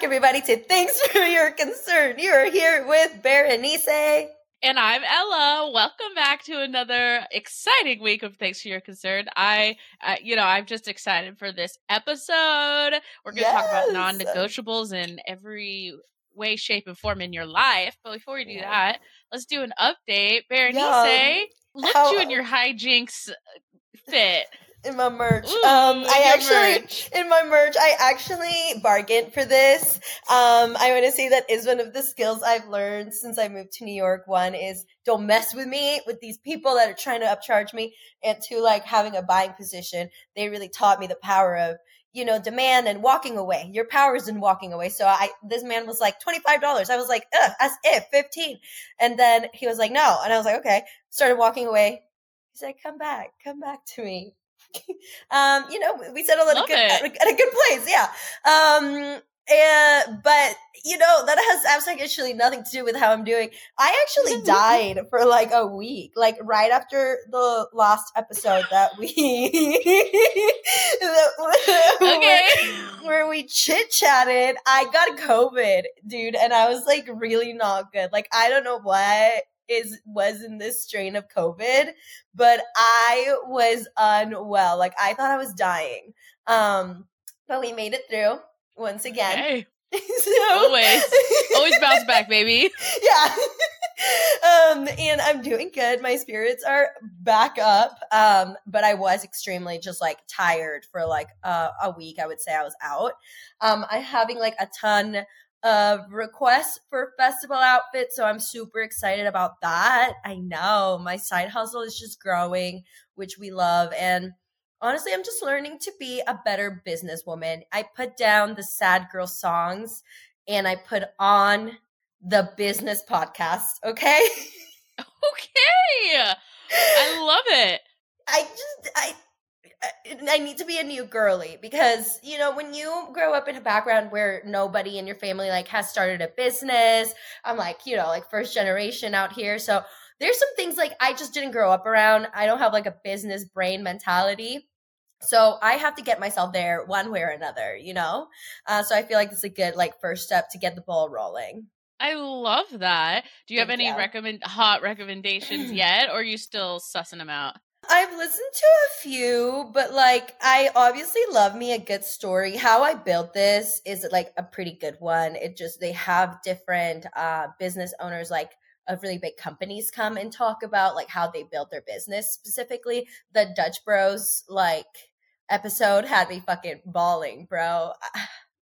back, everybody, to Thanks for Your Concern. You are here with Berenice. And I'm Ella. Welcome back to another exciting week of Thanks for Your Concern. I, uh, you know, I'm just excited for this episode. We're going to yes. talk about non negotiables in every way, shape, and form in your life. But before we do yeah. that, let's do an update. Berenice, Yo, look how, you in your hijinks fit in my merch. Ooh, um, I actually merch. in my merch, I actually bargained for this. Um, I want to say that is one of the skills I've learned since I moved to New York. One is don't mess with me with these people that are trying to upcharge me, and two, like having a buying position. They really taught me the power of you know demand and walking away. Your power is in walking away. So I this man was like twenty five dollars. I was like, Ugh, as if fifteen, and then he was like, no, and I was like, okay. Started walking away. He said, "Come back, come back to me." um, you know, we settled at a, good, at a, at a good place. Yeah. Um, and but you know that has absolutely nothing to do with how I'm doing. I actually died for like a week, like right after the last episode that we okay. where, where we chit chatted. I got COVID, dude, and I was like really not good. Like I don't know what is was in this strain of COVID, but I was unwell. Like I thought I was dying. Um, but we made it through once again. Okay. so, always, always bounce back, baby. Yeah. um, and I'm doing good. My spirits are back up. Um, but I was extremely just like tired for like uh, a week. I would say I was out. Um, I'm having like a ton Uh, of requests for festival outfits. So I'm super excited about that. I know my side hustle is just growing, which we love. And honestly, I'm just learning to be a better businesswoman. I put down the sad girl songs and I put on the business podcast. Okay. okay. I love it. I just, I, I need to be a new girly because you know when you grow up in a background where nobody in your family like has started a business I'm like you know like first generation out here so there's some things like I just didn't grow up around I don't have like a business brain mentality so I have to get myself there one way or another you know uh, so I feel like it's a good like first step to get the ball rolling I love that. Do you Thank have any you. recommend hot recommendations yet, or are you still sussing them out? I've listened to a few, but like I obviously love me a good story. How I built this is like a pretty good one. It just they have different uh business owners like of really big companies come and talk about like how they built their business specifically. The Dutch Bros like episode had me fucking bawling, bro.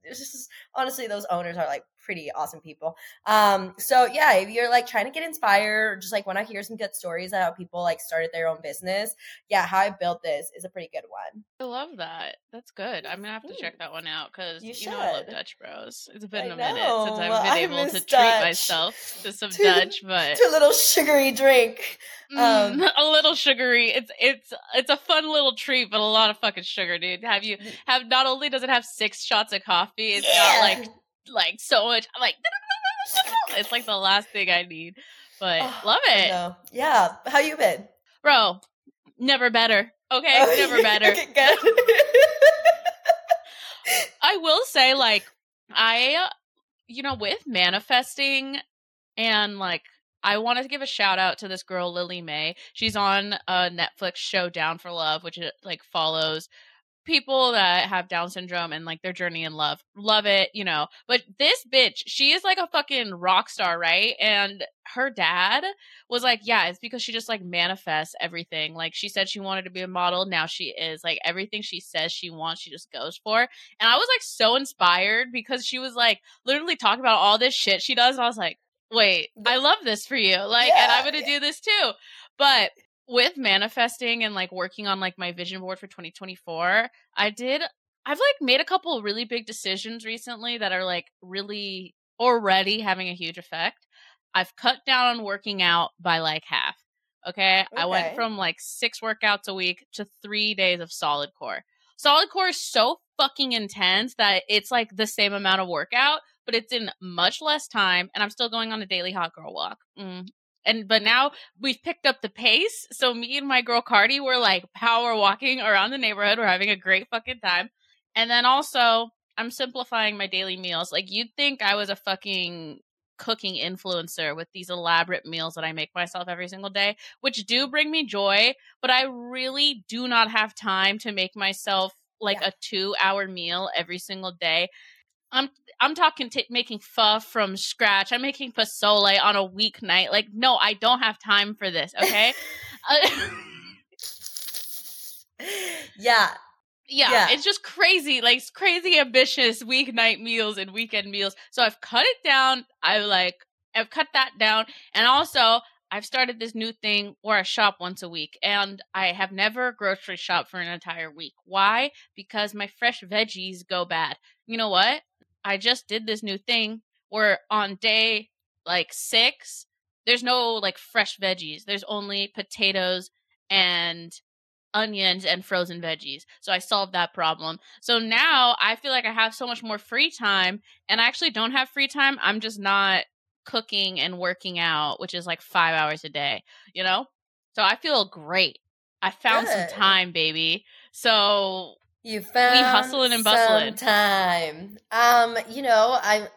It's just honestly those owners are like pretty awesome people. Um, so yeah, if you're like trying to get inspired or just like want to hear some good stories about how people like started their own business, yeah, how I built this is a pretty good one. I love that. That's good. I'm gonna have to check that one out because you, you, know I love Dutch Bros. It's been I a know. minute since I've been I able to Dutch. treat myself to some to, Dutch, but to a little sugary drink. Um, mm, a little sugary. It's it's it's a fun little treat, but a lot of fucking sugar, dude. Have you have not only does it have six shots of coffee, it's yeah. got like like so much. I'm like, it's like the last thing I need. But oh, love it. Yeah. How you been, bro? Never better. Okay, oh, never better. okay, good. I will say, like, I, you know, with manifesting and like I want to give a shout out to this girl Lily May. She's on a Netflix show Down for Love, which it like follows people that have Down syndrome and like their journey in love. Love it, you know. But this bitch, she is like a fucking rock star, right? And her dad was like, yeah, it's because she just like manifests everything. Like she said she wanted to be a model, now she is. Like everything she says she wants, she just goes for. And I was like so inspired because she was like literally talking about all this shit she does and I was like, "Wait, I love this for you." Like yeah, and I'm going to yeah. do this too. But with manifesting and like working on like my vision board for 2024, I did I've like made a couple really big decisions recently that are like really already having a huge effect. I've cut down on working out by like half. Okay? okay. I went from like 6 workouts a week to 3 days of solid core. Solid core is so fucking intense that it's like the same amount of workout, but it's in much less time and I'm still going on a daily hot girl walk. Mm, and but now we've picked up the pace. So me and my girl Cardi were like power walking around the neighborhood. We're having a great fucking time. And then also I'm simplifying my daily meals. Like you'd think I was a fucking cooking influencer with these elaborate meals that I make myself every single day, which do bring me joy, but I really do not have time to make myself like yeah. a 2-hour meal every single day. I'm I'm talking t- making pho from scratch. I'm making pozole on a weeknight. Like, no, I don't have time for this. Okay. uh, yeah. yeah. Yeah, it's just crazy, like crazy ambitious weeknight meals and weekend meals. So I've cut it down. I like I've cut that down, and also I've started this new thing where I shop once a week, and I have never grocery shop for an entire week. Why? Because my fresh veggies go bad. You know what? I just did this new thing where on day like six, there's no like fresh veggies. There's only potatoes and onions and frozen veggies. So I solved that problem. So now I feel like I have so much more free time and I actually don't have free time. I'm just not cooking and working out, which is like five hours a day, you know? So I feel great. I found Good. some time, baby. So you found we hustling and bustling. time. Um, you know, I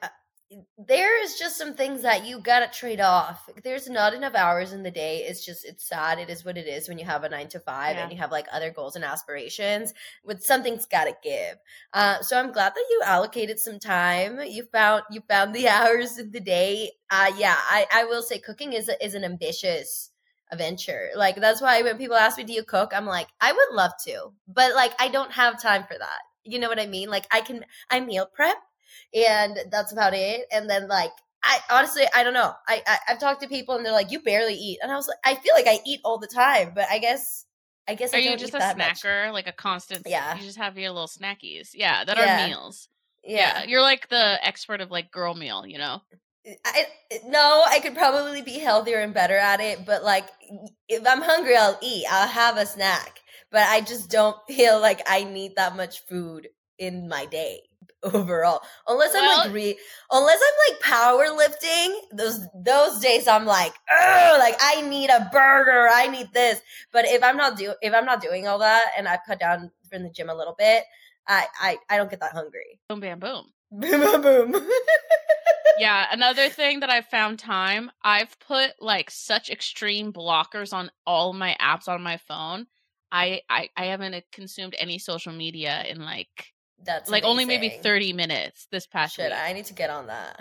there is just some things that you gotta trade off. There's not enough hours in the day. It's just it's sad. It is what it is when you have a nine to five yeah. and you have like other goals and aspirations. With something's gotta give. Uh, so I'm glad that you allocated some time. You found you found the hours in the day. Uh, yeah, I I will say cooking is is an ambitious adventure. Like that's why when people ask me, "Do you cook?" I'm like, I would love to, but like I don't have time for that. You know what I mean? Like I can, I meal prep, and that's about it. And then like I honestly, I don't know. I, I have talked to people and they're like, "You barely eat," and I was like, I feel like I eat all the time, but I guess. I guess are I you just a snacker, much. like a constant? Yeah, you just have your little snackies. Yeah, that yeah. are meals. Yeah. yeah, you're like the expert of like girl meal, you know. I, no, I could probably be healthier and better at it, but like if I'm hungry, I'll eat. I'll have a snack, but I just don't feel like I need that much food in my day overall. Unless well, I'm like re- unless I'm like powerlifting, those those days I'm like, oh, like I need a burger, I need this. But if I'm not do if I'm not doing all that and I've cut down from the gym a little bit, I I, I don't get that hungry. Boom bam boom. Boom boom boom. Yeah, another thing that I've found time, I've put like such extreme blockers on all my apps on my phone. I I, I haven't consumed any social media in like that's like amazing. only maybe 30 minutes this past Shit, week. I need to get on that.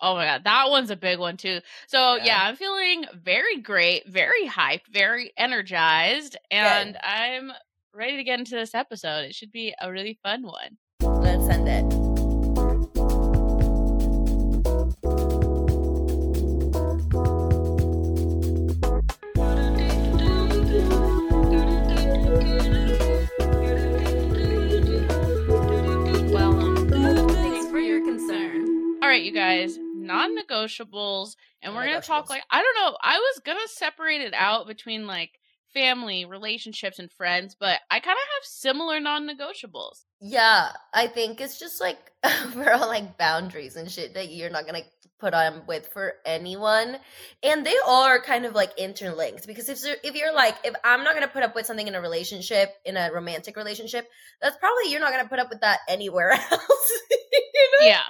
Oh my god, that one's a big one too. So yeah, yeah I'm feeling very great, very hyped, very energized, and Good. I'm ready to get into this episode. It should be a really fun one. Let's send it. Right, you guys, non negotiables. And we're going to talk like, I don't know, I was going to separate it out between like family, relationships, and friends, but I kind of have similar non negotiables. Yeah, I think it's just like overall like boundaries and shit that you're not gonna put on with for anyone, and they all are kind of like interlinked because if if you're like if I'm not gonna put up with something in a relationship in a romantic relationship, that's probably you're not gonna put up with that anywhere else. you know? Yeah,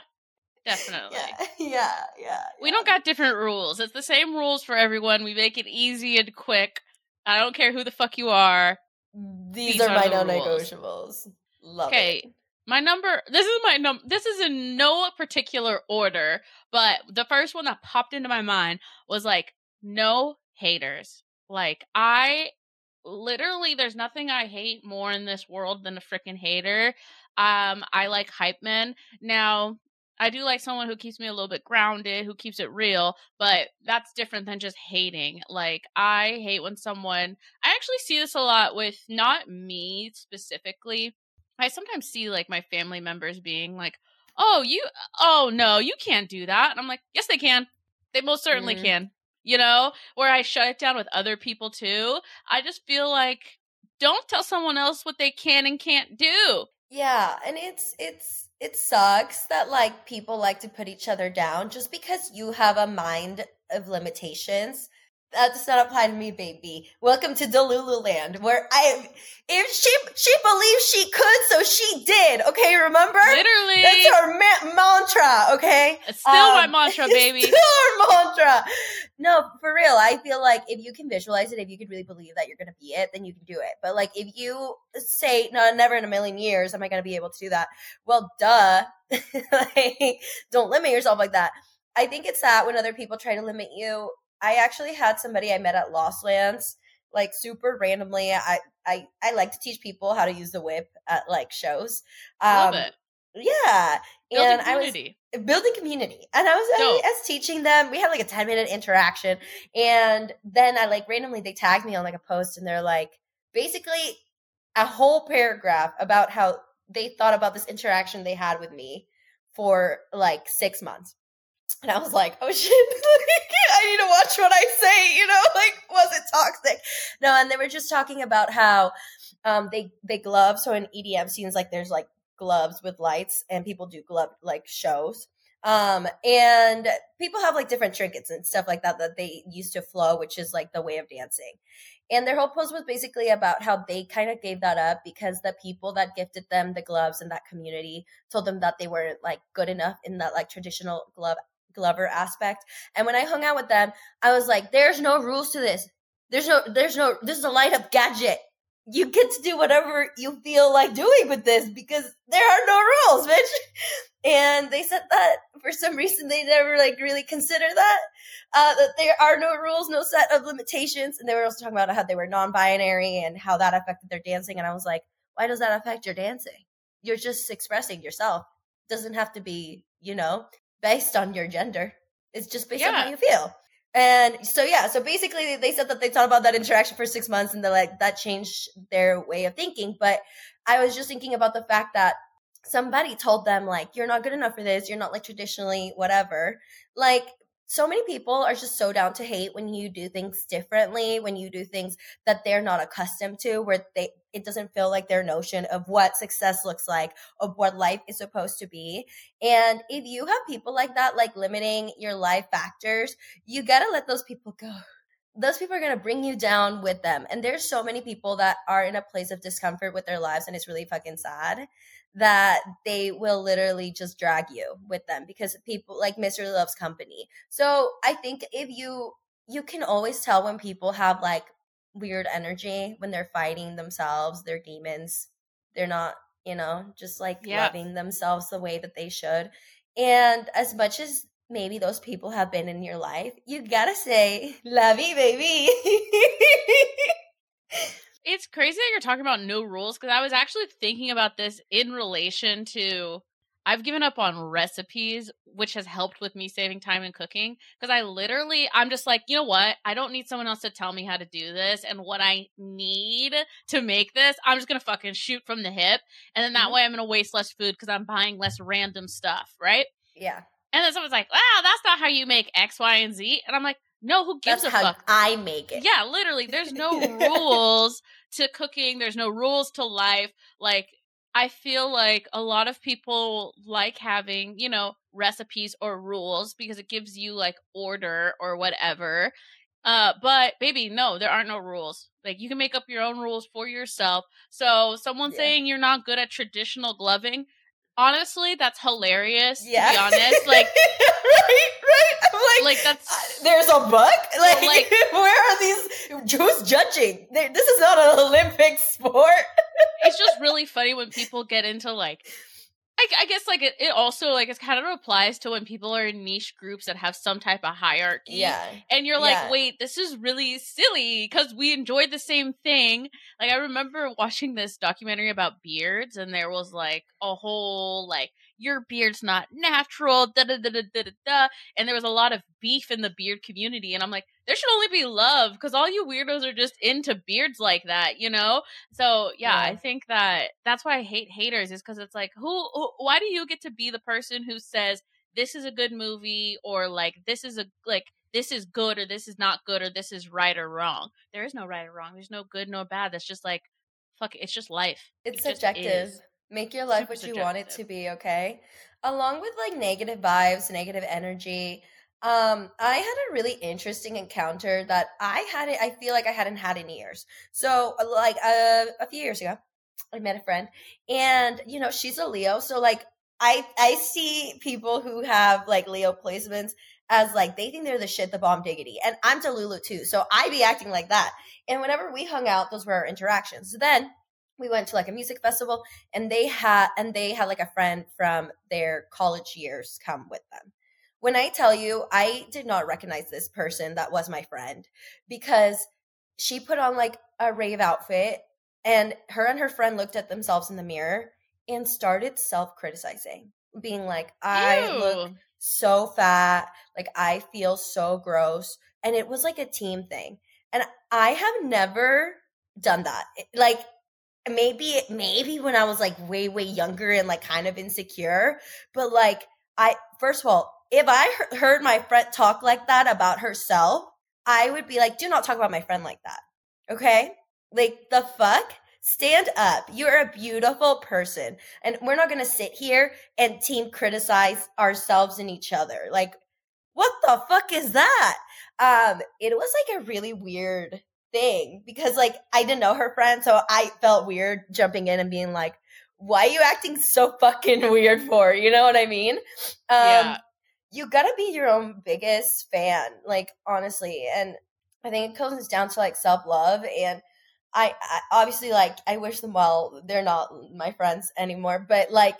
Definitely. Yeah, yeah, yeah. We don't got different rules. It's the same rules for everyone. We make it easy and quick. I don't care who the fuck you are. These, These are, are, my non-negotiables. Love okay. It. My number. This is my num. This is in no particular order, but the first one that popped into my mind was like no haters. Like I literally, there's nothing I hate more in this world than a freaking hater. Um, I like hype men. Now, I do like someone who keeps me a little bit grounded, who keeps it real, but that's different than just hating. Like, I hate when someone, I actually see this a lot with not me specifically. I sometimes see like my family members being like, oh, you, oh no, you can't do that. And I'm like, yes, they can. They most certainly mm-hmm. can. You know, where I shut it down with other people too. I just feel like, don't tell someone else what they can and can't do. Yeah. And it's, it's, it sucks that like people like to put each other down just because you have a mind of limitations That does not apply to me, baby. Welcome to Delulu land, where I, if she she believes she could, so she did. Okay, remember? Literally, that's her ma- mantra. Okay, it's still um, my mantra, baby. Still her mantra. No, for real. I feel like if you can visualize it, if you could really believe that you're gonna be it, then you can do it. But like, if you say, "No, never in a million years am I gonna be able to do that," well, duh. like, don't limit yourself like that. I think it's that when other people try to limit you, I actually had somebody I met at Lost Lands, like super randomly. I I I like to teach people how to use the whip at like shows. Um, Love it. Yeah, building and community. I was building community, and I was was teaching them. We had like a ten minute interaction, and then I like randomly they tagged me on like a post, and they're like basically a whole paragraph about how they thought about this interaction they had with me for like six months. And I was like, oh shit, I need to watch what I say, you know, like, was it toxic? No, and they were just talking about how um they they glove. So in EDM scenes, like there's like gloves with lights and people do glove like shows. Um, and people have like different trinkets and stuff like that that they used to flow, which is like the way of dancing. And their whole post was basically about how they kind of gave that up because the people that gifted them the gloves in that community told them that they weren't like good enough in that like traditional glove Glover aspect. And when I hung out with them, I was like, there's no rules to this. There's no, there's no, this is a light up gadget. You get to do whatever you feel like doing with this because there are no rules, bitch. And they said that for some reason they never like really consider that, uh, that there are no rules, no set of limitations. And they were also talking about how they were non-binary and how that affected their dancing. And I was like, why does that affect your dancing? You're just expressing yourself. Doesn't have to be, you know, based on your gender. It's just based yeah. on how you feel. And so yeah, so basically they said that they thought about that interaction for six months and they like that changed their way of thinking. But I was just thinking about the fact that somebody told them like you're not good enough for this, you're not like traditionally whatever. Like so many people are just so down to hate when you do things differently, when you do things that they're not accustomed to, where they it doesn't feel like their notion of what success looks like, of what life is supposed to be. And if you have people like that, like limiting your life factors, you gotta let those people go. Those people are gonna bring you down with them. And there's so many people that are in a place of discomfort with their lives, and it's really fucking sad that they will literally just drag you with them because people like Misery Loves Company. So I think if you you can always tell when people have like weird energy when they're fighting themselves, their demons. They're not, you know, just like yeah. loving themselves the way that they should. And as much as maybe those people have been in your life, you gotta say, Love lovey, baby. it's crazy that you're talking about no rules because I was actually thinking about this in relation to I've given up on recipes, which has helped with me saving time in cooking. Because I literally, I'm just like, you know what? I don't need someone else to tell me how to do this. And what I need to make this, I'm just going to fucking shoot from the hip. And then that mm-hmm. way I'm going to waste less food because I'm buying less random stuff, right? Yeah. And then someone's like, wow, that's not how you make X, Y, and Z. And I'm like, no, who gives that's a fuck? I make it. Yeah, literally. There's no rules to cooking. There's no rules to life. Like, I feel like a lot of people like having, you know, recipes or rules because it gives you like order or whatever. Uh, but baby, no, there are no rules. Like you can make up your own rules for yourself. So someone yeah. saying you're not good at traditional gloving, honestly, that's hilarious. Yeah. To be honest, like right, right. I'm like, like that's uh, there's a book. Like, like where are these? Who's judging? This is not an Olympic sport. it's just really funny when people get into like I, I, guess like it, it also like it kind of applies to when people are in niche groups that have some type of hierarchy. Yeah. And you're like, yeah. wait, this is really silly because we enjoyed the same thing. Like I remember watching this documentary about beards and there was like a whole like your beard's not natural, da da da da da da. And there was a lot of beef in the beard community. And I'm like, there should only be love because all you weirdos are just into beards like that, you know? So yeah, yeah. I think that that's why I hate haters is because it's like, who, who, why do you get to be the person who says this is a good movie or like this is a, like, this is good or this is not good or this is right or wrong. There is no right or wrong. There's no good nor bad. That's just like, fuck, it's just life. It's it subjective. Make your life Super what you want it to be, okay? Along with like negative vibes, negative energy, Um, I had a really interesting encounter that I had it. I feel like I hadn't had in years. So, uh, like uh, a few years ago, I met a friend, and you know she's a Leo. So, like I I see people who have like Leo placements as like they think they're the shit, the bomb diggity, and I'm Delulu too. So I be acting like that. And whenever we hung out, those were our interactions. So then we went to like a music festival, and they had and they had like a friend from their college years come with them when I tell you, I did not recognize this person that was my friend because she put on like a rave outfit and her and her friend looked at themselves in the mirror and started self criticizing, being like, I Ew. look so fat, like I feel so gross. And it was like a team thing. And I have never done that. Like, maybe maybe when I was like way way younger and like kind of insecure, but like I first of all if I heard my friend talk like that about herself, I would be like, do not talk about my friend like that. Okay? Like, the fuck? Stand up. You're a beautiful person. And we're not going to sit here and team criticize ourselves and each other. Like, what the fuck is that? Um, it was like a really weird thing because like I didn't know her friend, so I felt weird jumping in and being like, why are you acting so fucking weird for? You know what I mean? Um, yeah you gotta be your own biggest fan, like honestly. And I think it comes down to like self love and I, I, obviously like I wish them well. They're not my friends anymore, but like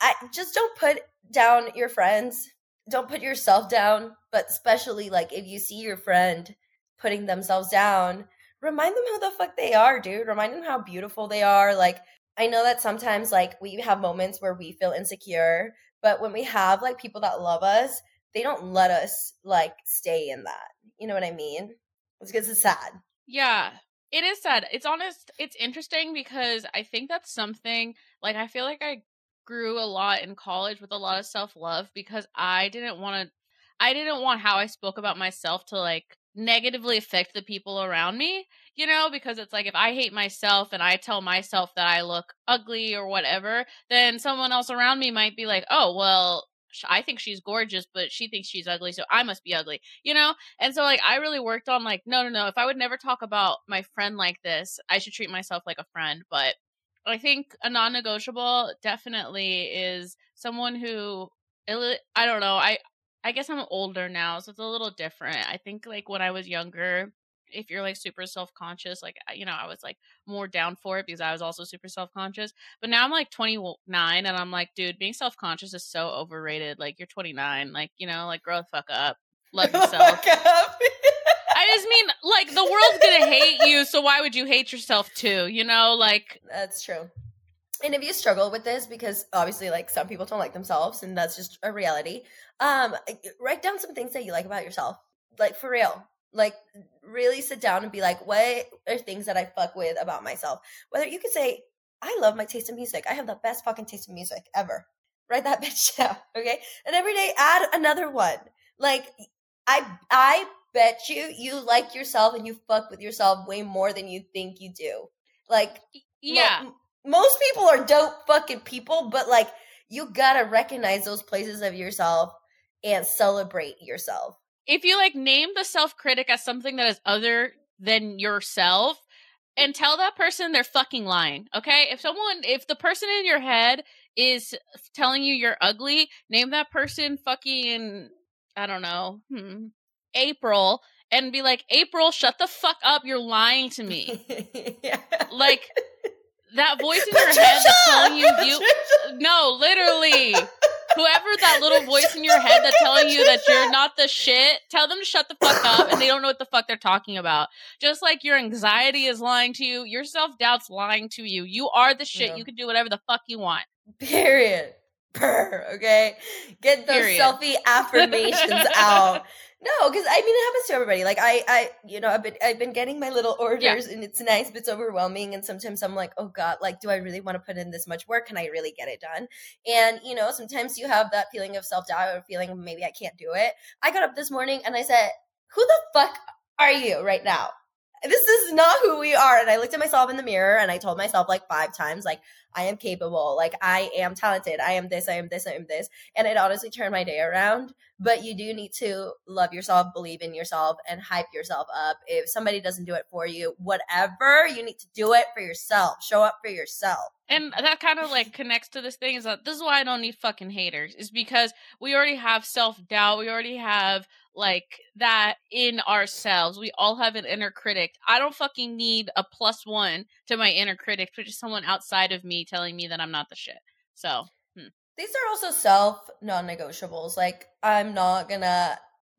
I just don't put down your friends. Don't put yourself down, but especially like if you see your friend putting themselves down, remind them who the fuck they are, dude. Remind them how beautiful they are. Like I know that sometimes like we have moments where we feel insecure, but when we have like people that love us, they don't let us like stay in that. You know what I mean? It's because it's sad. Yeah. It is sad. It's honest. It's interesting because I think that's something like I feel like I grew a lot in college with a lot of self love because I didn't want to, I didn't want how I spoke about myself to like negatively affect the people around me, you know, because it's like if I hate myself and I tell myself that I look ugly or whatever, then someone else around me might be like, oh, well, I think she's gorgeous, but she thinks she's ugly, so I must be ugly, you know? And so, like, I really worked on, like, no, no, no, if I would never talk about my friend like this, I should treat myself like a friend. But I think a non negotiable definitely is someone who, I don't know, I, I guess I'm older now, so it's a little different. I think like when I was younger, if you're like super self conscious, like you know, I was like more down for it because I was also super self conscious. But now I'm like 29, and I'm like, dude, being self conscious is so overrated. Like you're 29, like you know, like grow the fuck up, love oh yourself. I just mean, like the world's gonna hate you, so why would you hate yourself too? You know, like that's true and if you struggle with this because obviously like some people don't like themselves and that's just a reality um write down some things that you like about yourself. Like for real. Like really sit down and be like what are things that i fuck with about myself? Whether you could say i love my taste in music. I have the best fucking taste in music ever. Write that bitch down okay? And every day add another one. Like i i bet you you like yourself and you fuck with yourself way more than you think you do. Like yeah. mo- most people are dope fucking people, but like you gotta recognize those places of yourself and celebrate yourself. If you like name the self critic as something that is other than yourself, and tell that person they're fucking lying. Okay? If someone if the person in your head is telling you you're ugly, name that person fucking I don't know, hmm, April and be like, "April, shut the fuck up. You're lying to me." yeah. Like that voice in your head that's telling you you no literally. Whoever that little voice in your head that's telling you that you're not the shit tell them to shut the fuck up and they don't know what the fuck they're talking about. Just like your anxiety is lying to you your self-doubt's lying to you. You are the shit. Yeah. you can do whatever the fuck you want. Period. Purr, okay? Get those period. selfie affirmations out no, because I mean it happens to everybody. Like I, I, you know, I've been, I've been getting my little orders, yeah. and it's nice, but it's overwhelming. And sometimes I'm like, oh god, like, do I really want to put in this much work? Can I really get it done? And you know, sometimes you have that feeling of self doubt or feeling maybe I can't do it. I got up this morning and I said, who the fuck are you right now? This is not who we are. And I looked at myself in the mirror and I told myself like five times, like, I am capable, like, I am talented, I am this, I am this, I am this. And it honestly turned my day around. But you do need to love yourself, believe in yourself, and hype yourself up. If somebody doesn't do it for you, whatever, you need to do it for yourself. Show up for yourself. And that kind of like connects to this thing is that this is why I don't need fucking haters, is because we already have self doubt. We already have like that in ourselves. We all have an inner critic. I don't fucking need a plus one to my inner critic, which is someone outside of me telling me that I'm not the shit. So hmm. these are also self non negotiables. Like I'm not gonna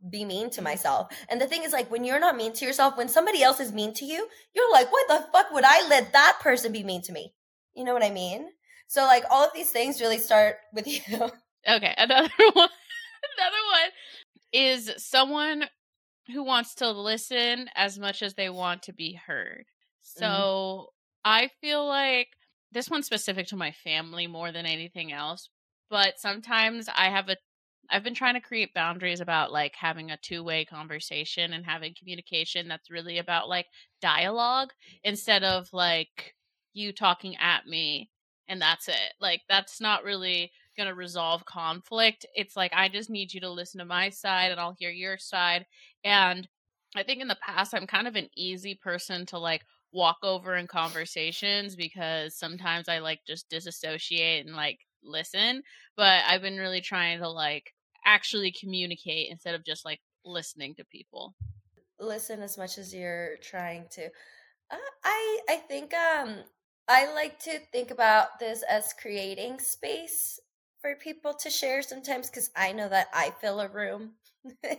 be mean to myself. And the thing is, like, when you're not mean to yourself, when somebody else is mean to you, you're like, what the fuck would I let that person be mean to me? You know what I mean? So, like, all of these things really start with you. Okay, another one. another one is someone who wants to listen as much as they want to be heard. Mm-hmm. So mm-hmm. I feel like this one's specific to my family more than anything else. But sometimes I have a I've been trying to create boundaries about like having a two-way conversation and having communication that's really about like dialogue instead of like you talking at me and that's it. Like that's not really going to resolve conflict. It's like I just need you to listen to my side and I'll hear your side. And I think in the past I'm kind of an easy person to like walk over in conversations because sometimes I like just disassociate and like listen, but I've been really trying to like actually communicate instead of just like listening to people. Listen as much as you're trying to. Uh, I I think um I like to think about this as creating space for people to share sometimes because I know that I fill a room. like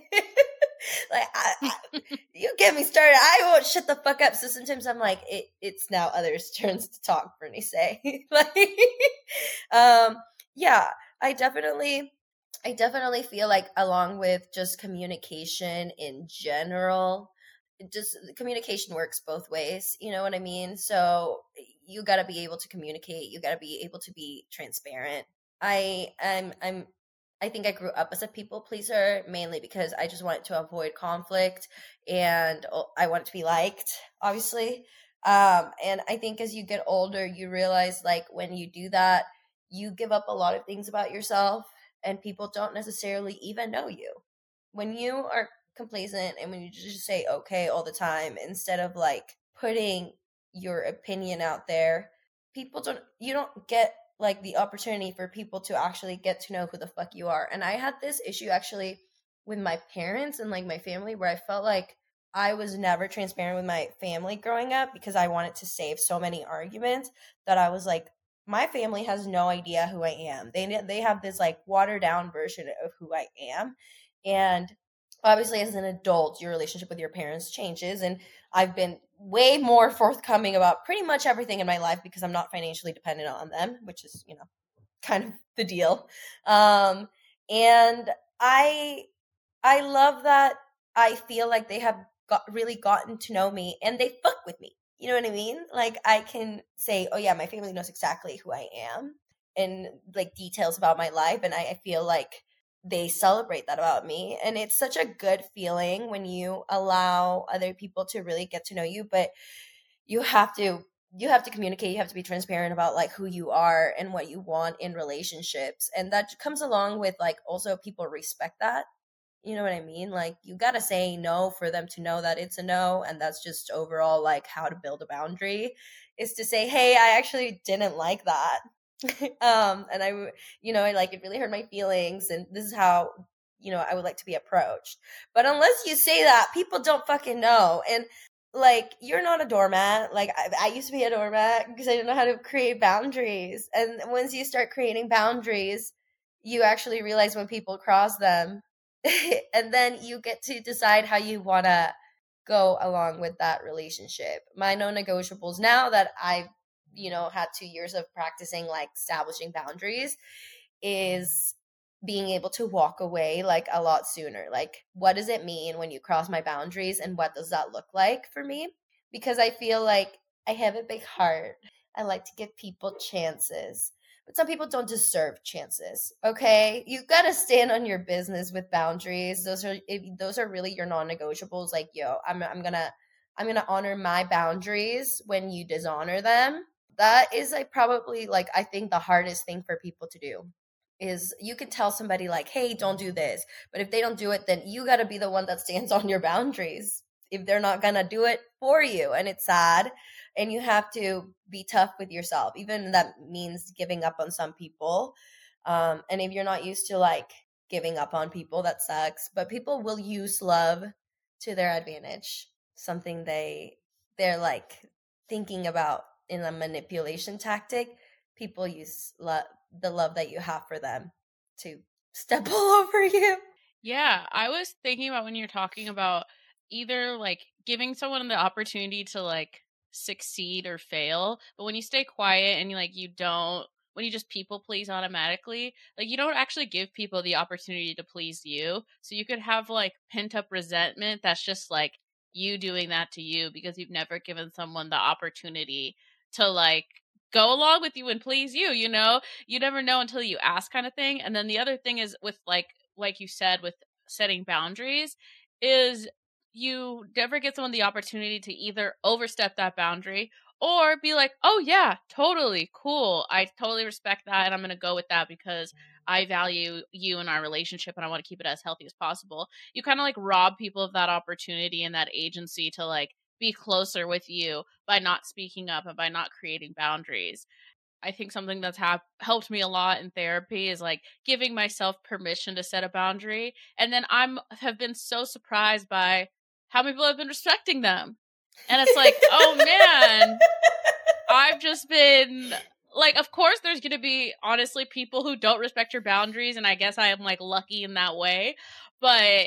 I, I, you get me started, I won't shut the fuck up. So sometimes I'm like, it, it's now others' turns to talk. Bernie say, like, um, yeah, I definitely, I definitely feel like along with just communication in general, just communication works both ways. You know what I mean? So you got to be able to communicate. You got to be able to be transparent I am I'm I think I grew up as a people pleaser mainly because I just wanted to avoid conflict and I wanted to be liked, obviously. Um, and I think as you get older, you realize like when you do that, you give up a lot of things about yourself and people don't necessarily even know you. When you are complacent and when you just say okay all the time instead of like putting your opinion out there, people don't you don't get like the opportunity for people to actually get to know who the fuck you are. And I had this issue actually with my parents and like my family where I felt like I was never transparent with my family growing up because I wanted to save so many arguments that I was like my family has no idea who I am. They they have this like watered down version of who I am. And obviously as an adult your relationship with your parents changes and I've been way more forthcoming about pretty much everything in my life because I'm not financially dependent on them, which is, you know, kind of the deal. Um, and I I love that I feel like they have got really gotten to know me and they fuck with me. You know what I mean? Like I can say, "Oh yeah, my family knows exactly who I am." And like details about my life and I, I feel like they celebrate that about me and it's such a good feeling when you allow other people to really get to know you but you have to you have to communicate you have to be transparent about like who you are and what you want in relationships and that comes along with like also people respect that you know what i mean? Like you got to say no for them to know that it's a no and that's just overall like how to build a boundary is to say hey i actually didn't like that um and i you know i like it really hurt my feelings and this is how you know i would like to be approached. But unless you say that people don't fucking know and like you're not a doormat. Like I, I used to be a doormat because i didn't know how to create boundaries and once you start creating boundaries you actually realize when people cross them and then you get to decide how you want to go along with that relationship. My non-negotiables now that i've you know had two years of practicing like establishing boundaries is being able to walk away like a lot sooner. Like what does it mean when you cross my boundaries and what does that look like for me? Because i feel like i have a big heart. I like to give people chances but some people don't deserve chances okay? You got to stand on your business with boundaries. Those are those are really your non-negotiables like yo i'm i'm going to I'm going to honor my boundaries when you dishonor them. That is like probably like I think the hardest thing for people to do is you can tell somebody like, "Hey, don't do this." But if they don't do it, then you got to be the one that stands on your boundaries. If they're not going to do it for you, and it's sad, and you have to be tough with yourself. Even that means giving up on some people. Um, and if you're not used to like giving up on people, that sucks. But people will use love to their advantage. Something they they're like thinking about in a manipulation tactic. People use love the love that you have for them to step all over you. Yeah, I was thinking about when you're talking about either like giving someone the opportunity to like succeed or fail, but when you stay quiet and you like you don't when you just people please automatically, like you don't actually give people the opportunity to please you. So you could have like pent up resentment that's just like you doing that to you because you've never given someone the opportunity to like go along with you and please you, you know? You never know until you ask kind of thing. And then the other thing is with like like you said with setting boundaries is you never get someone the opportunity to either overstep that boundary or be like, "Oh yeah, totally cool. I totally respect that and I'm going to go with that because I value you and our relationship and I want to keep it as healthy as possible." You kind of like rob people of that opportunity and that agency to like be closer with you by not speaking up and by not creating boundaries. I think something that's ha- helped me a lot in therapy is like giving myself permission to set a boundary, and then I'm have been so surprised by how many people have been respecting them, and it's like, oh man, I've just been like, of course, there's going to be honestly people who don't respect your boundaries, and I guess I am like lucky in that way, but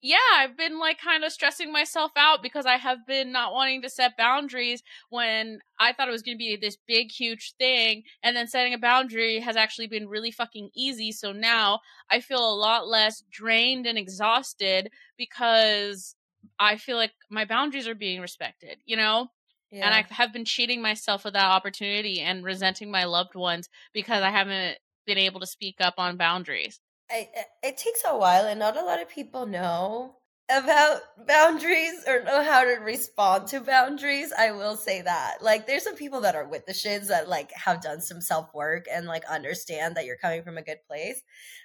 yeah, I've been like kind of stressing myself out because I have been not wanting to set boundaries when I thought it was going to be this big, huge thing. And then setting a boundary has actually been really fucking easy. So now I feel a lot less drained and exhausted because I feel like my boundaries are being respected, you know? Yeah. And I have been cheating myself of that opportunity and resenting my loved ones because I haven't been able to speak up on boundaries. I, it takes a while, and not a lot of people know about boundaries or know how to respond to boundaries. I will say that. Like, there's some people that are with the shits that like have done some self work and like understand that you're coming from a good place.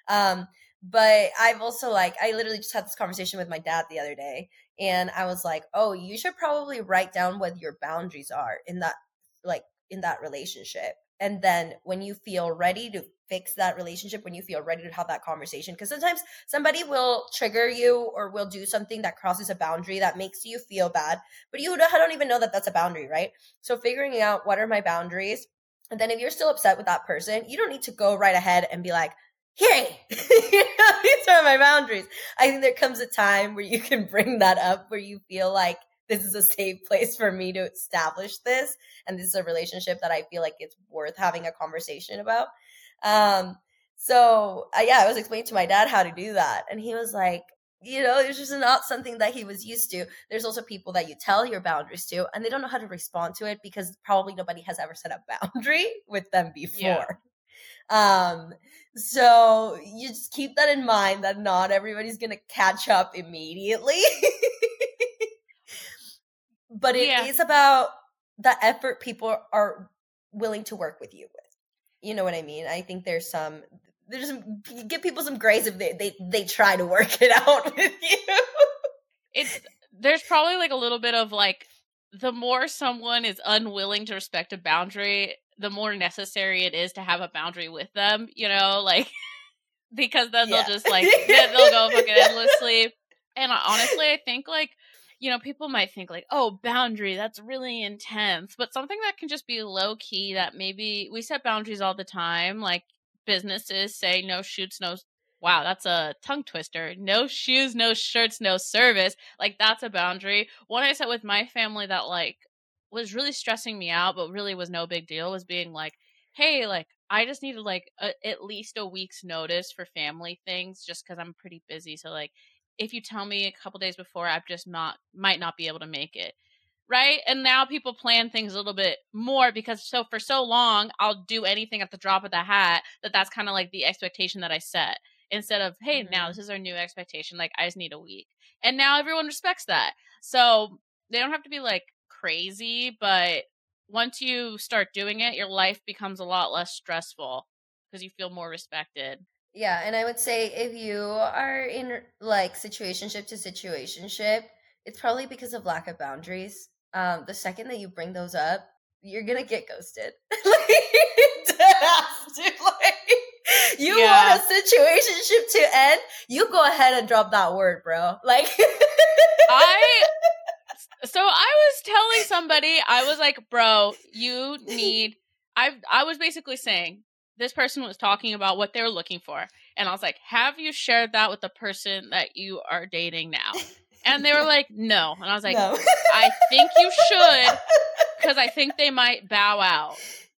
Um, but I've also like I literally just had this conversation with my dad the other day, and I was like, "Oh, you should probably write down what your boundaries are in that like in that relationship." And then when you feel ready to fix that relationship, when you feel ready to have that conversation, because sometimes somebody will trigger you or will do something that crosses a boundary that makes you feel bad, but you don't even know that that's a boundary, right? So figuring out what are my boundaries. And then if you're still upset with that person, you don't need to go right ahead and be like, hey, you know, these are my boundaries. I think there comes a time where you can bring that up where you feel like, this is a safe place for me to establish this and this is a relationship that i feel like it's worth having a conversation about um so uh, yeah i was explaining to my dad how to do that and he was like you know it's just not something that he was used to there's also people that you tell your boundaries to and they don't know how to respond to it because probably nobody has ever set a boundary with them before yeah. um so you just keep that in mind that not everybody's gonna catch up immediately but it yeah. is about the effort people are willing to work with you with. You know what I mean? I think there's some there's some give people some grace if they they they try to work it out with you. it's there's probably like a little bit of like the more someone is unwilling to respect a boundary, the more necessary it is to have a boundary with them, you know, like because then yeah. they'll just like they'll go fucking endlessly. And uh, honestly, I think like you know, people might think like, oh, boundary, that's really intense. But something that can just be low key that maybe we set boundaries all the time. Like businesses say no shoots, no wow, that's a tongue twister. No shoes, no shirts, no service. Like that's a boundary. One I set with my family that like was really stressing me out, but really was no big deal was being like, hey, like I just needed like a, at least a week's notice for family things just because I'm pretty busy. So like if you tell me a couple days before, I've just not might not be able to make it. Right? And now people plan things a little bit more because so for so long I'll do anything at the drop of the hat that that's kind of like the expectation that I set instead of hey, mm-hmm. now this is our new expectation like I just need a week. And now everyone respects that. So they don't have to be like crazy, but once you start doing it, your life becomes a lot less stressful because you feel more respected. Yeah, and I would say if you are in like situationship to situationship, it's probably because of lack of boundaries. Um, the second that you bring those up, you're gonna get ghosted. like, like, you yeah. want a situationship to end, you go ahead and drop that word, bro. Like, I. So I was telling somebody, I was like, bro, you need. I I was basically saying this person was talking about what they were looking for. And I was like, Have you shared that with the person that you are dating now? And they were like, No. And I was like, no. I think you should because I think they might bow out.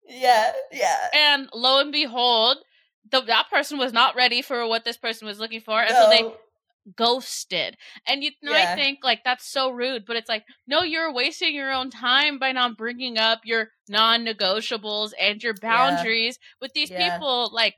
Yeah, yeah. And lo and behold, the, that person was not ready for what this person was looking for. And no. so they ghosted. And you might yeah. think like that's so rude, but it's like, no, you're wasting your own time by not bringing up your non-negotiables and your boundaries yeah. with these yeah. people. Like,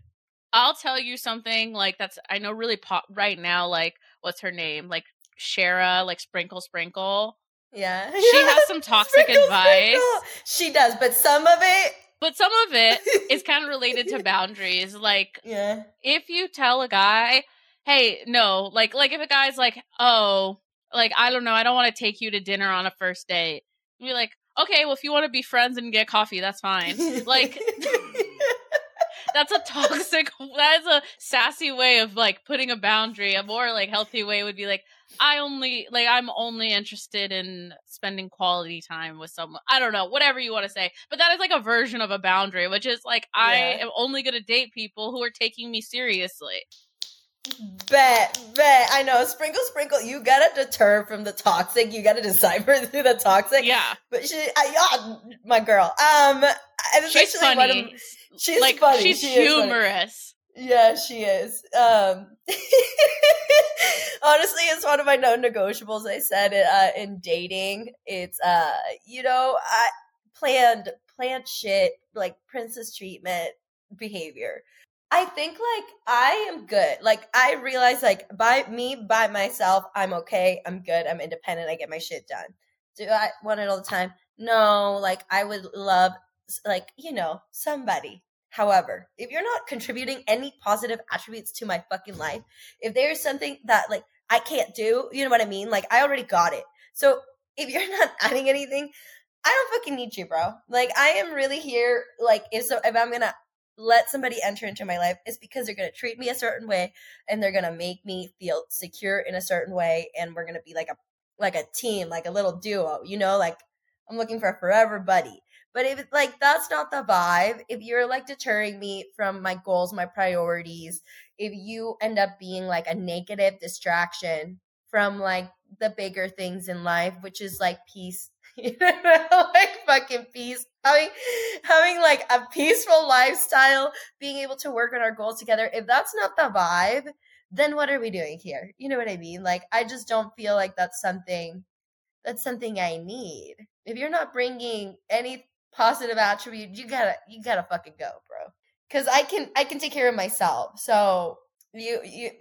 I'll tell you something like that's I know really pop right now. Like, what's her name? Like Shera, like Sprinkle Sprinkle. Yeah, she has some toxic sprinkle, advice. Sprinkle. She does, but some of it but some of it is kind of related to boundaries. Like, yeah. if you tell a guy, hey, no, like like if a guy's like, oh, like I don't know, I don't want to take you to dinner on a first date. You're like, okay, well if you want to be friends and get coffee, that's fine. like that's a toxic that's a sassy way of like putting a boundary. A more like healthy way would be like, I only like I'm only interested in spending quality time with someone. I don't know, whatever you want to say. But that is like a version of a boundary, which is like yeah. I am only going to date people who are taking me seriously. Bet, bet. I know. Sprinkle, sprinkle. You gotta deter from the toxic. You gotta decipher through the toxic. Yeah. But she, I, yeah, my girl. Um, she's funny. Of, she's like, funny. She's she humorous. Yeah, she is. Um, honestly, it's one of my non-negotiables. I said it uh, in dating. It's uh, you know, I planned planned shit like princess treatment behavior. I think like I am good. Like I realize like by me by myself, I'm okay. I'm good. I'm independent. I get my shit done. Do I want it all the time? No. Like I would love like you know somebody. However, if you're not contributing any positive attributes to my fucking life, if there's something that like I can't do, you know what I mean? Like I already got it. So if you're not adding anything, I don't fucking need you, bro. Like I am really here. Like if so, if I'm gonna let somebody enter into my life is because they're going to treat me a certain way and they're going to make me feel secure in a certain way and we're going to be like a like a team like a little duo you know like i'm looking for a forever buddy. But if like that's not the vibe if you're like deterring me from my goals my priorities if you end up being like a negative distraction from like the bigger things in life which is like peace you know, like fucking peace. Having having like a peaceful lifestyle, being able to work on our goals together. If that's not the vibe, then what are we doing here? You know what I mean? Like I just don't feel like that's something that's something I need. If you're not bringing any positive attribute, you gotta you gotta fucking go, bro. Because I can I can take care of myself. So you you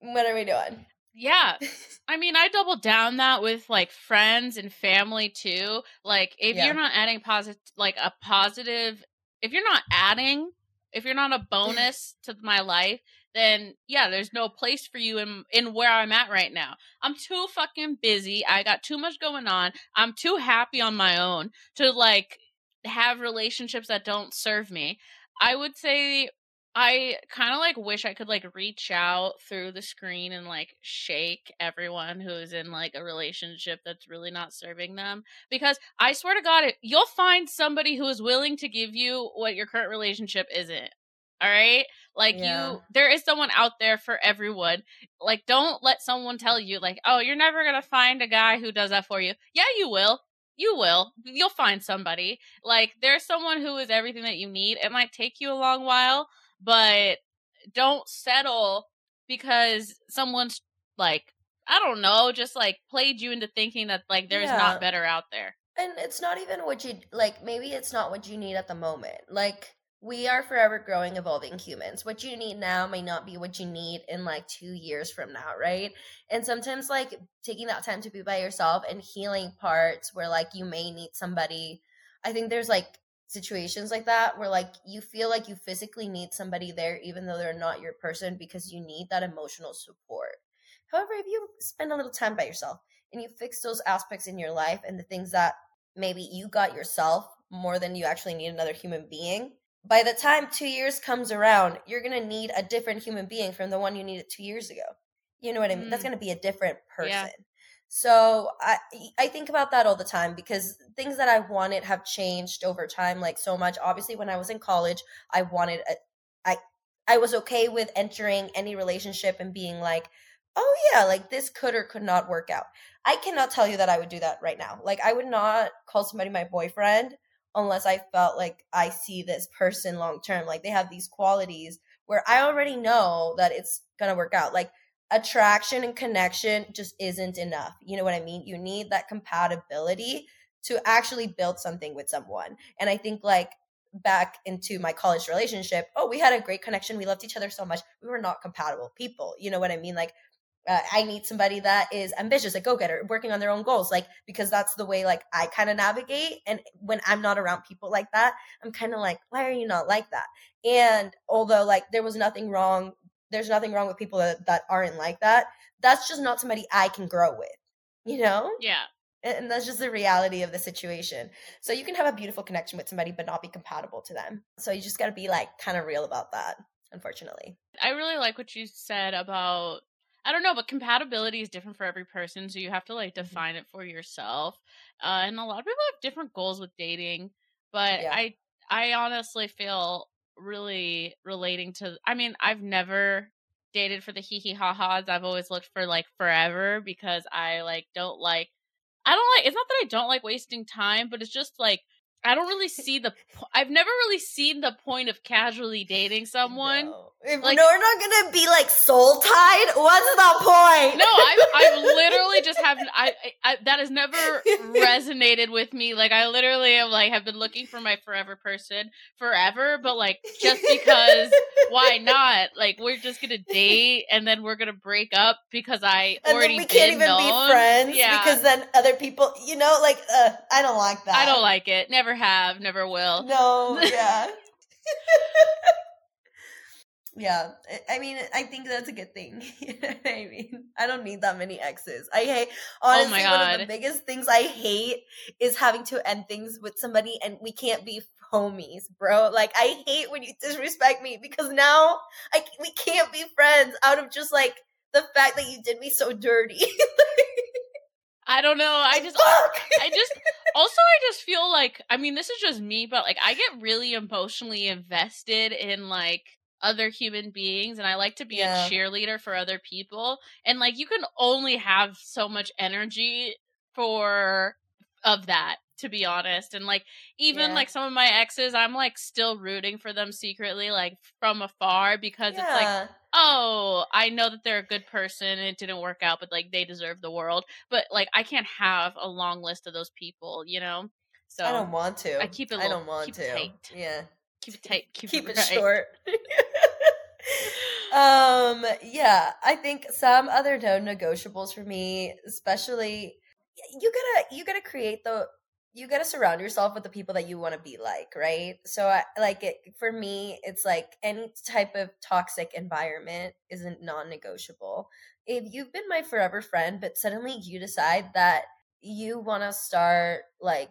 what are we doing? Yeah. I mean, I double down that with like friends and family too. Like if yeah. you're not adding positive like a positive if you're not adding, if you're not a bonus to my life, then yeah, there's no place for you in in where I'm at right now. I'm too fucking busy. I got too much going on. I'm too happy on my own to like have relationships that don't serve me. I would say I kind of like wish I could like reach out through the screen and like shake everyone who's in like a relationship that's really not serving them because I swear to god you'll find somebody who is willing to give you what your current relationship isn't. All right? Like yeah. you there is someone out there for everyone. Like don't let someone tell you like, "Oh, you're never going to find a guy who does that for you." Yeah, you will you will. You'll find somebody. Like there's someone who is everything that you need. It might take you a long while, but don't settle because someone's like I don't know, just like played you into thinking that like there's yeah. not better out there. And it's not even what you like maybe it's not what you need at the moment. Like we are forever growing, evolving humans. What you need now may not be what you need in like two years from now, right? And sometimes, like, taking that time to be by yourself and healing parts where, like, you may need somebody. I think there's like situations like that where, like, you feel like you physically need somebody there, even though they're not your person, because you need that emotional support. However, if you spend a little time by yourself and you fix those aspects in your life and the things that maybe you got yourself more than you actually need another human being, by the time two years comes around, you're going to need a different human being from the one you needed two years ago. You know what I mean? Mm. That's going to be a different person. Yeah. So I I think about that all the time because things that I wanted have changed over time like so much. Obviously when I was in college, I wanted a, I I was okay with entering any relationship and being like, "Oh yeah, like this could or could not work out." I cannot tell you that I would do that right now. Like I would not call somebody my boyfriend unless I felt like I see this person long term. Like they have these qualities where I already know that it's gonna work out. Like attraction and connection just isn't enough. You know what I mean? You need that compatibility to actually build something with someone. And I think like back into my college relationship, oh, we had a great connection. We loved each other so much. We were not compatible people. You know what I mean? Like uh, I need somebody that is ambitious, a go getter, working on their own goals, like because that's the way like I kind of navigate. And when I'm not around people like that, I'm kind of like, why are you not like that? And although like there was nothing wrong, there's nothing wrong with people that, that aren't like that. That's just not somebody I can grow with, you know? Yeah. And that's just the reality of the situation. So you can have a beautiful connection with somebody, but not be compatible to them. So you just got to be like kind of real about that, unfortunately. I really like what you said about I don't know, but compatibility is different for every person, so you have to like mm-hmm. define it for yourself. Uh, and a lot of people have different goals with dating, but yeah. I I honestly feel really relating to. I mean, I've never dated for the hee hee ha ha's. I've always looked for like forever because I like don't like. I don't like. It's not that I don't like wasting time, but it's just like I don't really see the. Po- I've never really seen the point of casually dating someone. No. If like, we're not gonna be like soul tied. What's the point? No, I've, I've literally just haven't. I, I, that has never resonated with me. Like I literally am like have been looking for my forever person forever, but like just because why not? Like we're just gonna date and then we're gonna break up because I and already we can't even known. be friends. Yeah, because then other people, you know, like uh, I don't like that. I don't like it. Never have, never will. No, yeah. Yeah, I mean, I think that's a good thing. you know I mean? I don't need that many exes. I hate oh honestly oh one of the biggest things I hate is having to end things with somebody and we can't be homies, bro. Like I hate when you disrespect me because now I we can't be friends out of just like the fact that you did me so dirty. I don't know. I just I just also I just feel like I mean this is just me, but like I get really emotionally invested in like other human beings and I like to be yeah. a cheerleader for other people. And like you can only have so much energy for of that to be honest and like even yeah. like some of my exes i'm like still rooting for them secretly like from afar because yeah. it's like oh i know that they're a good person and it didn't work out but like they deserve the world. But like i can't have a long list of those people you know? So i don't want to. i keep it little, i don't want to. tight. yeah. Keep it tight. Keep, keep it, it short. Um yeah i think some other non-negotiables for me especially you gotta you gotta create the you gotta surround yourself with the people that you want to be like right? So I, like it for me it's like any type of toxic environment isn't non-negotiable. If you've been my forever friend but suddenly you decide that you want to start like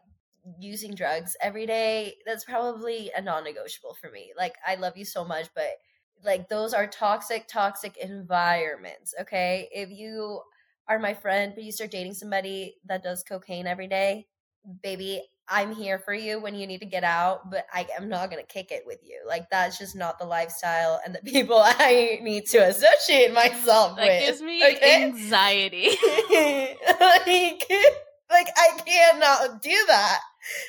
using drugs every day that's probably a non-negotiable for me. Like i love you so much but like those are toxic toxic environments okay? If you are my friend but you start dating somebody that does cocaine every day baby i'm here for you when you need to get out but i am not going to kick it with you like that's just not the lifestyle and the people i need to associate myself with. that with gives me okay? anxiety like, like i cannot do that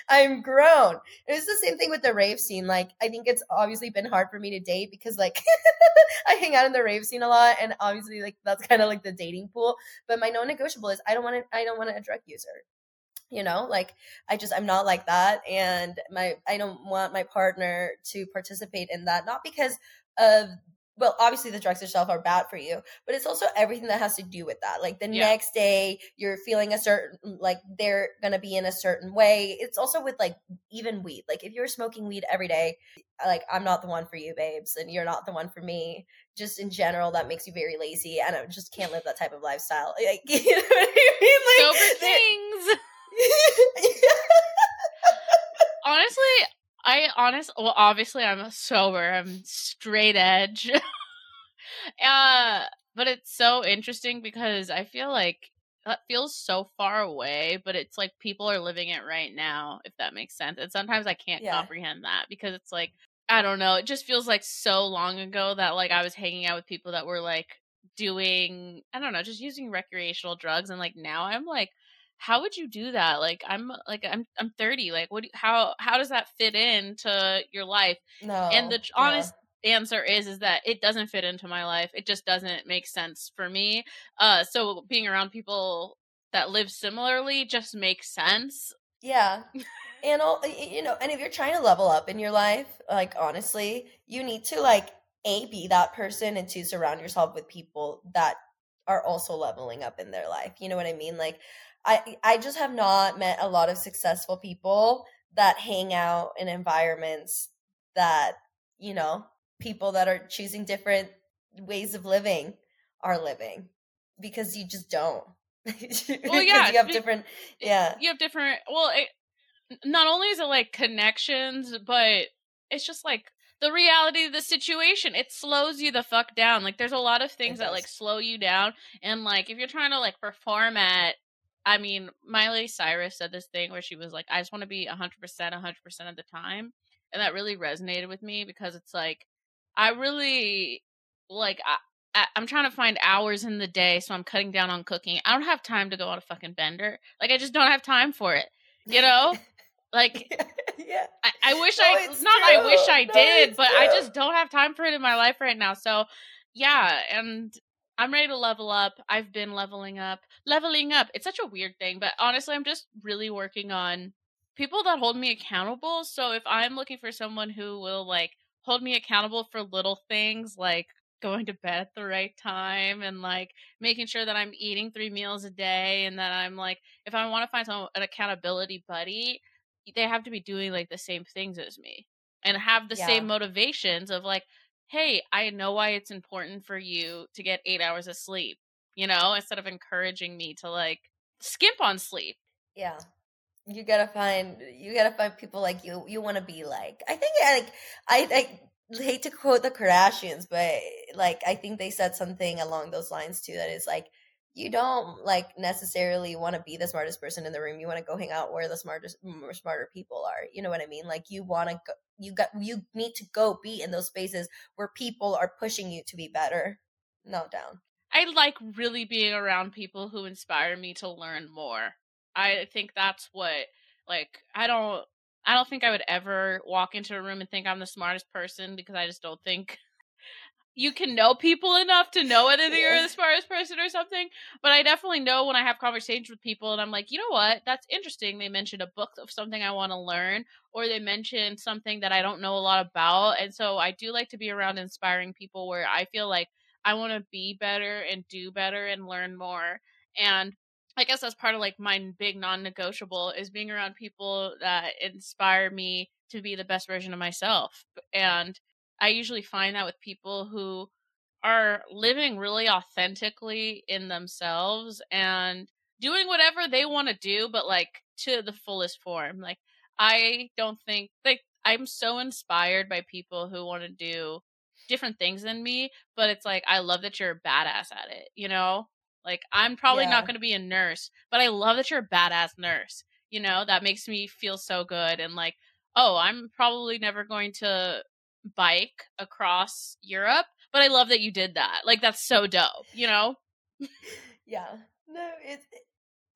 I'm grown. It was the same thing with the rave scene. Like, I think it's obviously been hard for me to date because, like, I hang out in the rave scene a lot, and obviously, like, that's kind of like the dating pool. But my non-negotiable is I don't want to. I don't want a drug user. You know like i just i'm not like that and my i don't want my partner to participate in that not because of well obviously the drugs itself are bad for you but it's also everything that has to do with that like the yeah. next day you're feeling a certain mm, like they're gonna be in a certain way. It's also with like even weed like if you're smoking weed every day like i'm not the one for you babes and you're not the one for me just in general that makes you very lazy and i just can't live that type of lifestyle like you know what i mean? Like sober things Honestly, I honest well obviously I'm sober. I'm straight edge. uh but it's so interesting because I feel like that feels so far away, but it's like people are living it right now, if that makes sense. And sometimes I can't yeah. comprehend that because it's like I don't know, it just feels like so long ago that like I was hanging out with people that were like doing I don't know, just using recreational drugs and like now I'm like how would you do that? Like i'm like i'm i'm 30 like what do, how how does that fit into your life? No and the honest yeah. answer is is that it doesn't fit into my life. It just doesn't make sense for me. Uh so being around people that live similarly just makes sense. Yeah and all you know and if you're trying to level up in your life like honestly you need to like a be that person and to surround yourself with people that are also leveling up in their life you know what i mean? Like I I just have not met a lot of successful people that hang out in environments that, you know, people that are choosing different ways of living are living because you just don't. well, yeah, you have different yeah. You have different well, it, not only is it like connections, but it's just like the reality of the situation it slows you the fuck down like there's a lot of things that like slow you down and like if you're trying to like perform at I mean, Miley Cyrus said this thing where she was like, I just want to be 100%, 100% of the time. And that really resonated with me because it's like, I really, like, I, I'm trying to find hours in the day, so I'm cutting down on cooking. I don't have time to go on a fucking bender. Like, I just don't have time for it. You know? Like, yeah. I, I wish no, I, not true. I wish I no, did, but true. I just don't have time for it in my life right now. So, yeah. And I'm ready to level up. I've been leveling up. Leveling up. It's such a weird thing, but honestly, I'm just really working on people that hold me accountable. So if I'm looking for someone who will like hold me accountable for little things like going to bed at the right time and like making sure that I'm eating three meals a day and that I'm like if I want to find someone an accountability buddy, they have to be doing like the same things as me and have the yeah. same motivations of like hey, I know why it's important for you to get eight hours of sleep, you know, instead of encouraging me to like skimp on sleep. Yeah. You gotta find you gotta find people like you you want to be like. I think like I, I hate to quote the Kardashians, but like I think they said something along those lines too. That is like you don't like necessarily want to be the smartest person in the room. You want to go hang out where the smartest, smarter people are. You know what I mean? Like you want to go, you got, you need to go be in those spaces where people are pushing you to be better. Not down. I like really being around people who inspire me to learn more. I think that's what, like, I don't, I don't think I would ever walk into a room and think I'm the smartest person because I just don't think you can know people enough to know whether they're the smartest person or something. But I definitely know when I have conversations with people and I'm like, you know what? That's interesting. They mentioned a book of something I want to learn, or they mentioned something that I don't know a lot about. And so I do like to be around inspiring people where I feel like I want to be better and do better and learn more. And I guess that's part of like my big non negotiable is being around people that inspire me to be the best version of myself. And I usually find that with people who are living really authentically in themselves and doing whatever they want to do, but like to the fullest form. Like, I don't think, like, I'm so inspired by people who want to do different things than me, but it's like, I love that you're a badass at it, you know? Like, I'm probably yeah. not going to be a nurse, but I love that you're a badass nurse, you know? That makes me feel so good. And like, oh, I'm probably never going to bike across Europe, but I love that you did that. Like that's so dope, you know? yeah. No, it,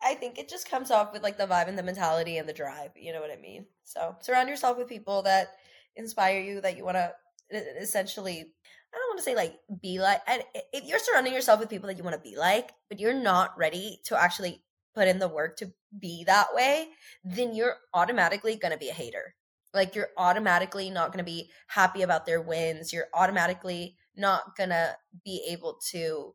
I think it just comes off with like the vibe and the mentality and the drive, you know what I mean? So, surround yourself with people that inspire you that you want to essentially I don't want to say like be like and if you're surrounding yourself with people that you want to be like, but you're not ready to actually put in the work to be that way, then you're automatically going to be a hater. Like you're automatically not going to be happy about their wins. You're automatically not going to be able to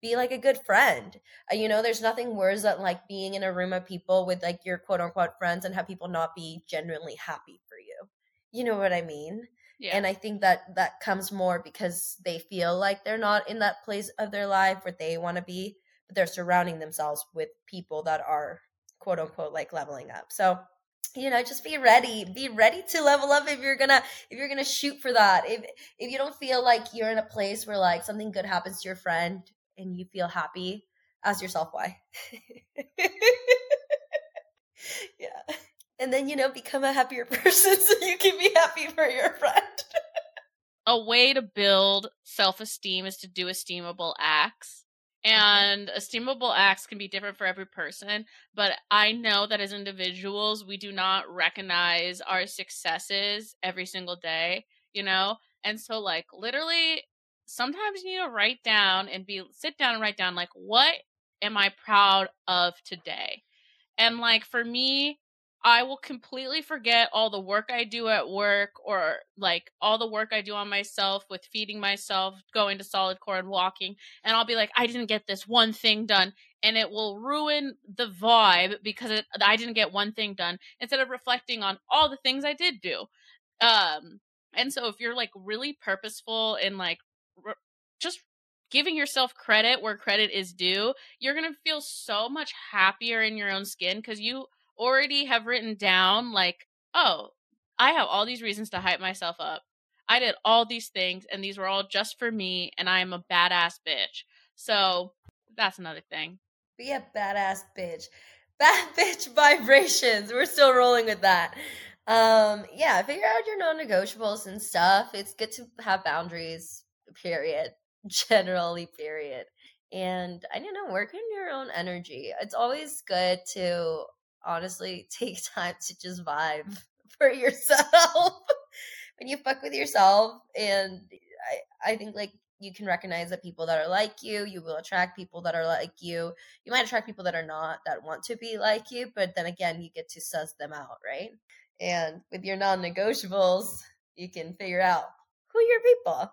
be like a good friend. Uh, you know, there's nothing worse than like being in a room of people with like your quote unquote friends and have people not be genuinely happy for you. You know what I mean? Yeah. And I think that that comes more because they feel like they're not in that place of their life where they want to be, but they're surrounding themselves with people that are quote unquote like leveling up. So, you know, just be ready. Be ready to level up if you're gonna if you're gonna shoot for that. If if you don't feel like you're in a place where like something good happens to your friend and you feel happy, ask yourself why. yeah. And then, you know, become a happier person so you can be happy for your friend. a way to build self esteem is to do esteemable acts. And esteemable acts can be different for every person, but I know that as individuals, we do not recognize our successes every single day, you know? And so, like, literally, sometimes you need to write down and be sit down and write down like what am I proud of today? And like for me, I will completely forget all the work I do at work or like all the work I do on myself with feeding myself, going to solidcore and walking. And I'll be like, I didn't get this one thing done. And it will ruin the vibe because it, I didn't get one thing done instead of reflecting on all the things I did do. Um, and so if you're like really purposeful in like just giving yourself credit where credit is due, you're going to feel so much happier in your own skin because you already have written down, like, oh, I have all these reasons to hype myself up. I did all these things, and these were all just for me, and I am a badass bitch. So that's another thing. Be a badass bitch. Bad bitch vibrations. We're still rolling with that. Um, yeah, figure out your non negotiables and stuff. It's good to have boundaries period. Generally, period. And I don't know, work in your own energy. It's always good to honestly take time to just vibe for yourself. when you fuck with yourself and I, I think like you can recognize that people that are like you, you will attract people that are like you. You might attract people that are not, that want to be like you, but then again, you get to suss them out, right? And with your non negotiables, you can figure out who your people.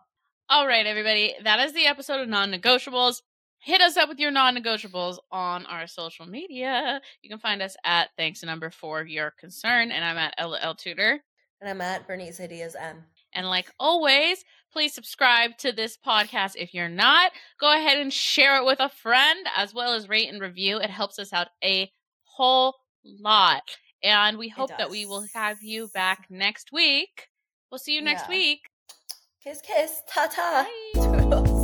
All right, everybody. That is the episode of non negotiables. Hit us up with your non negotiables on our social media. You can find us at thanks to number four your concern. And I'm at LL Tudor. And I'm at Berenice Diaz M. And like always, please subscribe to this podcast if you're not. Go ahead and share it with a friend as well as rate and review. It helps us out a whole lot. And we hope that we will have you back next week. We'll see you next yeah. week. Kiss, kiss, ta ta.